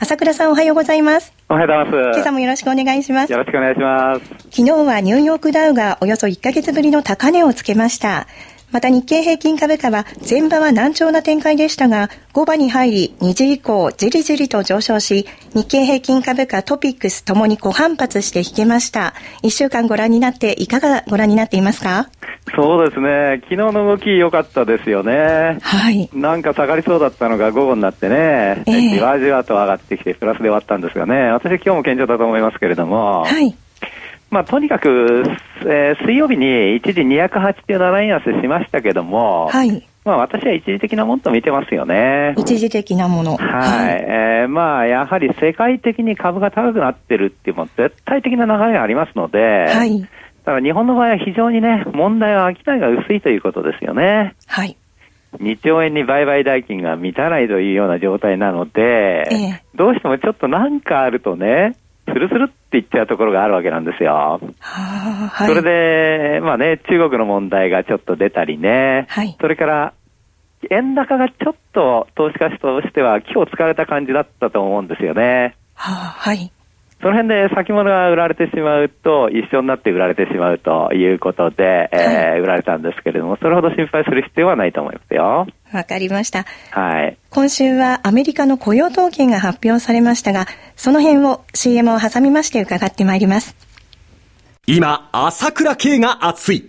朝倉さんおはようございます。おはようございます。今朝もよろしくお願いします。よろしくお願いします。昨日はニューヨークダウがおよそ1ヶ月ぶりの高値をつけました。また日経平均株価は前場は難聴な展開でしたが、5場に入り2時以降じりじりと上昇し、日経平均株価トピックスともに小反発して引けました。1週間ご覧になっていかがご覧になっていますか？そうですね。昨日の動き良かったですよね。はい。なんか下がりそうだったのが午後になってね、えー、じわじわと上がってきてプラスで終わったんですがね、私今日も堅調だと思いますけれども、はい。まあ、とにかく、えー、水曜日に一時287円安しましたけども、はい。まあ、私は一時的なものと見てますよね。一時的なもの。はい。はい、えー、まあ、やはり世界的に株が高くなってるっていうも絶対的な流れがありますので、はい。だから日本の場合は非常にね、問題は商いが薄いということですよね。はい。2兆円に売買代金が満たないというような状態なので、ええ、どうしてもちょっとなんかあるとね、スルスルって言っちゃうところがあるわけなんですよ。はい、それで、まあね、中国の問題がちょっと出たりね、はい、それから、円高がちょっと投資家としては今日使われた感じだったと思うんですよね。ははい。その辺で先物が売られてしまうと、一緒になって売られてしまうということで、えー、売られたんですけれども、それほど心配する必要はないと思いますよ。わかりました。はい。今週はアメリカの雇用統計が発表されましたが、その辺を CM を挟みまして伺ってまいります。今、朝倉慶が熱い。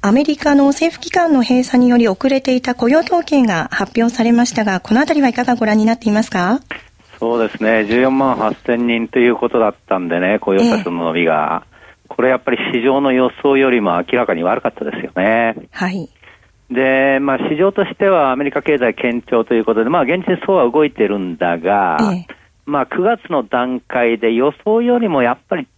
アメリカの政府機関の閉鎖により遅れていた雇用統計が発表されましたが、このあたりはいかがご覧になっていますか？そうですね、14万8000人ということだったんでね、雇用者数の伸びが、えこれやっぱり市場の予想よりも明らかに悪かったですよね。はい。で、まあ市場としてはアメリカ経済堅調ということで、まあ現実そうは動いてるんだが、えまあ9月の段階で予想よりもやっぱり若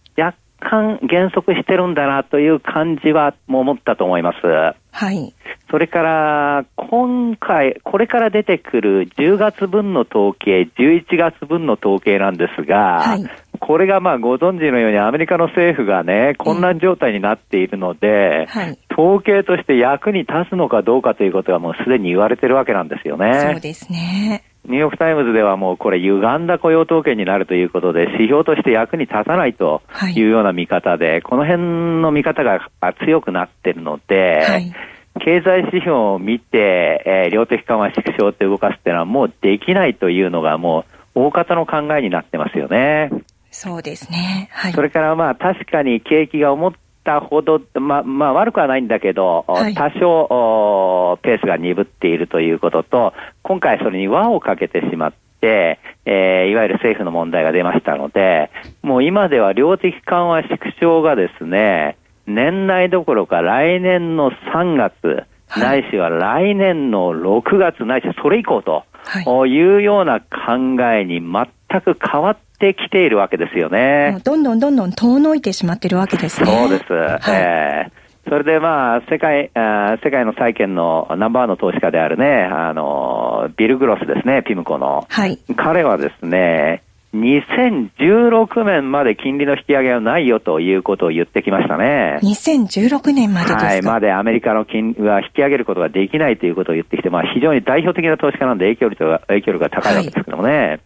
干減速してるんだなという感じはも思ったと思います。はい。それから、今回、これから出てくる10月分の統計、11月分の統計なんですが、はい、これがまあご存知のようにアメリカの政府がね、混乱状態になっているので、はい、統計として役に立つのかどうかということはもうすでに言われてるわけなんですよね。そうですね。ニューヨークタイムズではもうこれ歪んだ雇用統計になるということで指標として役に立たないというような見方で、はい、この辺の見方が強くなっているので、はい、経済指標を見て、えー、量的緩和縮小って動かすっていうのはもうできないというのがもう大方の考えになってますよね。そうですね。はい。それからまあ確かに景気が思ったほど、ま、まあ悪くはないんだけど、はい、多少ペースが鈍っているということと、今回それに輪をかけてしまって、えー、いわゆる政府の問題が出ましたので、もう今では量的緩和縮小がですね、年内どころか来年の3月、はい、ないしは来年の6月、ないしそれ以降と、はい、いうような考えに全く変わってきているわけですよね。どんどんどんどん遠のいてしまってるわけですね。そうです。はい、えーそれでまあ、世界、あ世界の債券のナンバーワンの投資家であるね、あの、ビル・グロスですね、ピムコの。はい。彼はですね、2016年まで金利の引き上げはないよということを言ってきましたね。2016年までですかはい、までアメリカの金利は引き上げることができないということを言ってきて、まあ非常に代表的な投資家なんで影響力が影響力が高いわけですけどもね。はい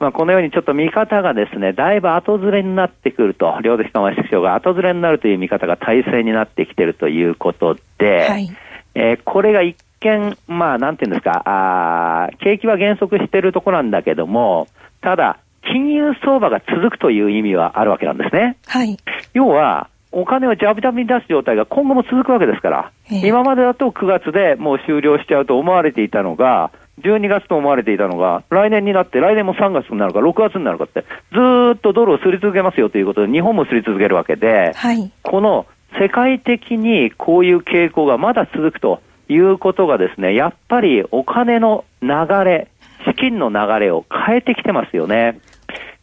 まあ、このようにちょっと見方がですね、だいぶ後ずれになってくると、量的緩和縮小が後ずれになるという見方が体制になってきているということで、はい、えー、これが一見、まあ、なんていうんですか、あ景気は減速しているところなんだけども、ただ、金融相場が続くという意味はあるわけなんですね。はい。要は、お金をジャブジャブに出す状態が今後も続くわけですから、えー、今までだと9月でもう終了しちゃうと思われていたのが、12月と思われていたのが、来年になって、来年も3月になるか、6月になるかって、ずっとドルをすり続けますよということで、日本もすり続けるわけで、はい、この世界的にこういう傾向がまだ続くということがですね、やっぱりお金の流れ、資金の流れを変えてきてますよね。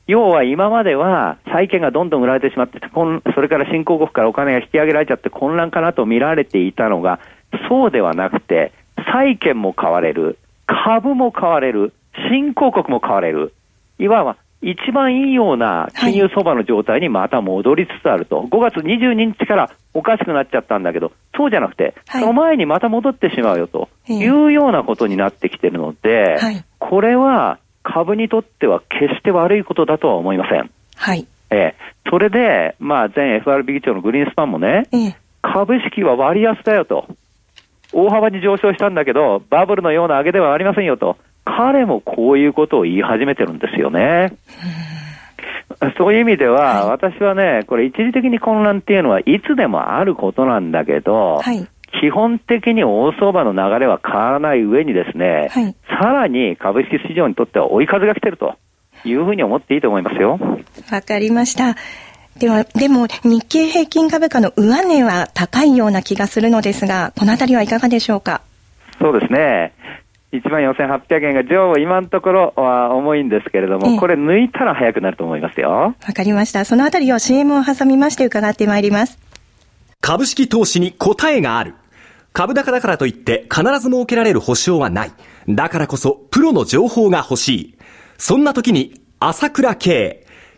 要は今までは債券がどんどん売られてしまって、それから新興国からお金が引き上げられちゃって混乱かなと見られていたのが、そうではなくて、債券も買われる、株も買われる、新興国も買われる。いわば一番いいような金融相場の状態にまた戻りつつあると、はい、5月22日からおかしくなっちゃったんだけど、そうじゃなくて、はい、その前にまた戻ってしまうよというようなことになってきてるので、はい、これは株にとっては決して悪いことだとは思いません。はい。えー、それで、まあ、前 FRB 議長のグリーンスパンもね、えー、株式は割安だよと。大幅に上昇したんだけど、バブルのような上げではありませんよと。彼もこういうことを言い始めてるんですよね。そういう意味では、はい、私はね、これ一時的に混乱っていうのはいつでもあることなんだけど、はい、基本的に大相場の流れは変わらない上にですね、はい、さらに株式市場にとっては追い風が来てるというふうに思っていいと思いますよ。わかりました。では、でも日経平均株価の上値は高いような気がするのですが、このあたりはいかがでしょうか？そうですね。1万4800円が上位、今のところは重いんですけれども、これ抜いたら早くなると思いますよ。わかりました。そのあたりを CM を挟みまして伺ってまいります。株式投資に答えがある。株高だからといって必ず設けられる保証はない。だからこそプロの情報が欲しい。そんな時に朝倉慶。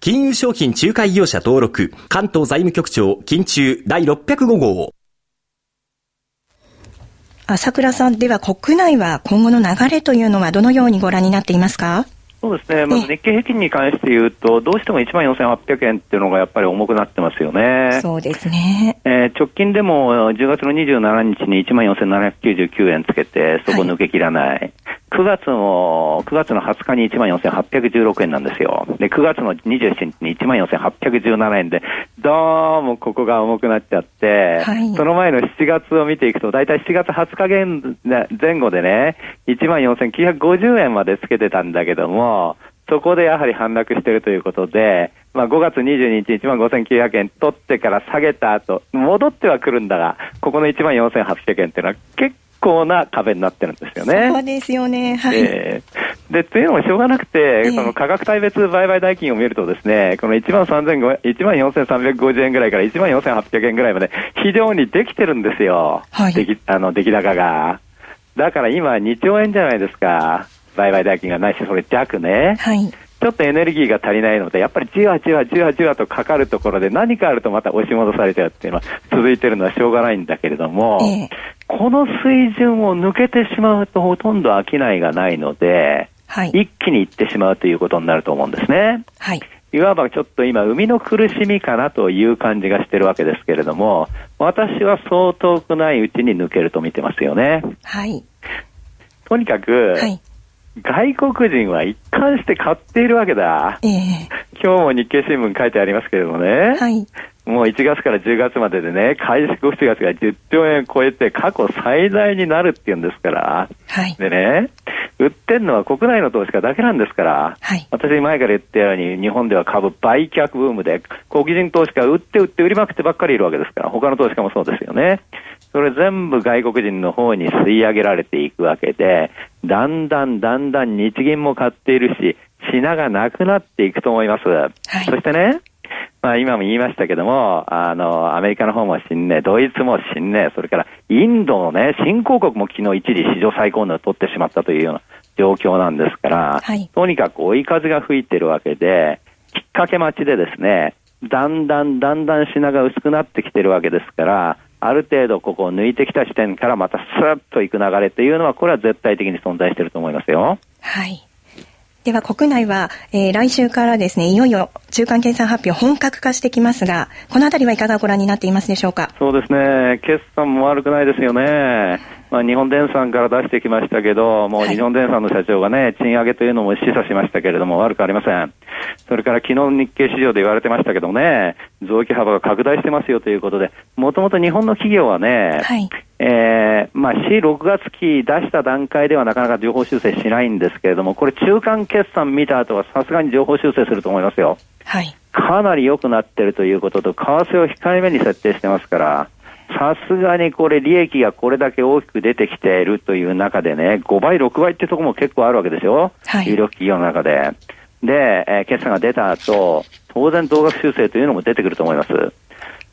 金融商品仲介業者登録、関東財務局長、金中第605号。朝倉さん、では国内は今後の流れというのはどのようにご覧になっていますか？そうですね、まず日経平均に関して言うと、どうしても1万4800円っていうのがやっぱり重くなってますよね。そうですね。えー、直近でも10月の27日に1万4799円つけて、そこ抜けきらない。はい9月の、9月の20日に1万4816円なんですよ。で、9月の27日に1万4817円で、どうもここが重くなっちゃって、はい、その前の7月を見ていくと、だいたい7月20日前後でね、1万4950円までつけてたんだけども、そこでやはり反落しているということで、まあ、5月22日1万5900円取ってから下げた後、戻ってはくるんだが、ここの1万4800円っていうのは結構な壁になってるんですよね。そうですよね。はい。えー、で、というのもしょうがなくて、その価格帯別売買代金を見るとですね、この1万3 1万4350円ぐらいから1万4800円ぐらいまで非常にできてるんですよ。はい。出来、あの、出来高が。だから今2兆円じゃないですか。売買代金がないし、それ弱ね。はい。ちょっとエネルギーが足りないので、やっぱりじわじわじわじわとかかるところで何かあるとまた押し戻されちゃうっていうのは続いてるのはしょうがないんだけれども、えこの水準を抜けてしまうとほとんど商いがないので、はい、一気にいってしまうということになると思うんですね。はい。いわばちょっと今、生みの苦しみかなという感じがしてるわけですけれども、私はそう遠くないうちに抜けると見てますよね。はい。とにかく、はい、外国人は一貫して買っているわけだ。えー、今日も日経新聞書いてありますけれどもね。はい。もう1月から10月まででね、開始5、7月が10兆円を超えて過去最大になるっていうんですから。はい。でね、売ってるのは国内の投資家だけなんですから、はい、私前から言ったように、日本では株売却ブームで、国人投資家売って売って売りまくってばっかりいるわけですから、他の投資家もそうですよね。それ全部外国人の方に吸い上げられていくわけで、だんだんだんだん日銀も買っているし、品がなくなっていくと思います。はい、そしてね、まあ今も言いましたけども、あの、アメリカの方も新ね、ドイツも新ね、それからインドのね、新興国も昨日一時史上最高値を取ってしまったというような状況なんですから、はい、とにかく追い風が吹いてるわけで、きっかけ待ちでですね、だんだんだんだん品が薄くなってきてるわけですから、ある程度ここを抜いてきた時点からまたスーッといく流れというのは、これは絶対的に存在していると思いますよ。はい。では国内は、えー、来週からですね、いよいよ中間決算発表本格化してきますが、このあたりはいかがご覧になっていますでしょうか？そうですね、決算も悪くないですよね。まあ、日本電産から出してきましたけど、もう日本電産の社長がね、賃上げというのも示唆しましたけれども、悪くありません。それから昨日日経市場で言われてましたけどね、増益幅が拡大してますよということで、もともと日本の企業はね、はい、えー、まあ、4、6月期出した段階ではなかなか情報修正しないんですけれども、これ中間決算見た後はさすがに情報修正すると思いますよ。はい。かなり良くなってるということと、為替を控えめに設定してますから、さすがにこれ利益がこれだけ大きく出てきているという中でね、5倍、6倍ってとこも結構あるわけですよ。はい、有力企業の中で。で、えー、決算が出た後、当然増額修正というのも出てくると思います。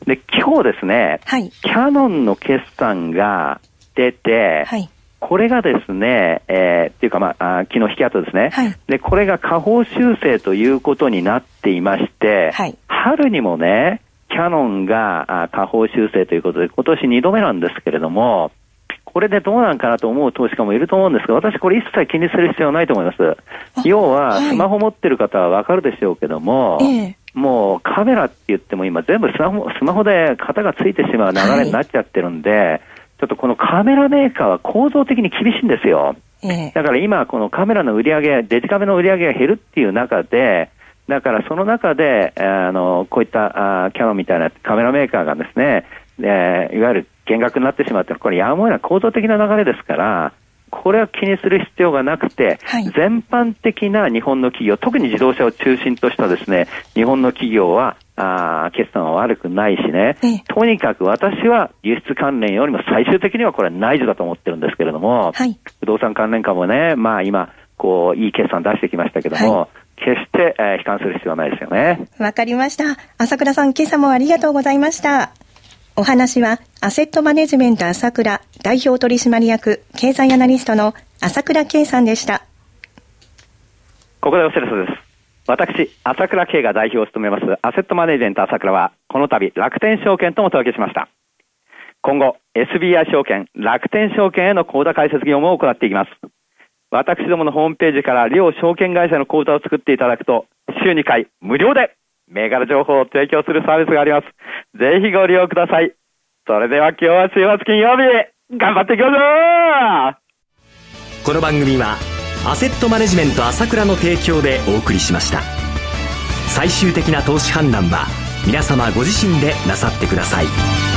で、今日ですね、はい、キャノンの決算が出て、はい、これがですね、えー、っていうかまあ、あ昨日引き後ですね、はい、で、これが下方修正ということになっていまして、はい、春にもね、キャノンが下方修正ということで、今年2度目なんですけれども、これでどうなんかなと思う投資家もいると思うんですが、私これ一切気にする必要はないと思います。要は、スマホ持ってる方はわかるでしょうけども、もうカメラって言っても今全部スマホスマホで型がついてしまう流れになっちゃってるんで、はい、ちょっとこのカメラメーカーは構造的に厳しいんですよ。だから今、このカメラの売り上げ、デジカメの売り上げが減るっていう中で、だからその中で、あの、こういったあキャノンみたいなカメラメーカーがですね、えいわゆる減額になってしまって、これやむを得ない構造的な流れですから、これは気にする必要がなくて、はい、全般的な日本の企業、特に自動車を中心としたですね、日本の企業は、あ決算は悪くないしね、とにかく私は輸出関連よりも最終的にはこれは内需だと思ってるんですけれども、はい、不動産関連株もね、まあ今、こう、いい決算出してきましたけども、はい決して、えー、悲観する必要はないですよね。わかりました。朝倉さん、今朝もありがとうございました。お話は、アセットマネジメント朝倉代表取締役経済アナリストの朝倉圭さんでした。ここでお知らせです。私、朝倉圭が代表を務めますアセットマネジメント朝倉は、この度楽天証券ともお届けしました。今後、SBI 証券、楽天証券への口座開設業務を行っていきます。私どものホームページから両証券会社の口座を作っていただくと、週2回無料で銘柄情報を提供するサービスがあります。ぜひご利用ください。それでは今日は週末金曜日、頑張っていきましょうこの番組は、アセットマネジメント朝倉の提供でお送りしました。最終的な投資判断は、皆様ご自身でなさってください。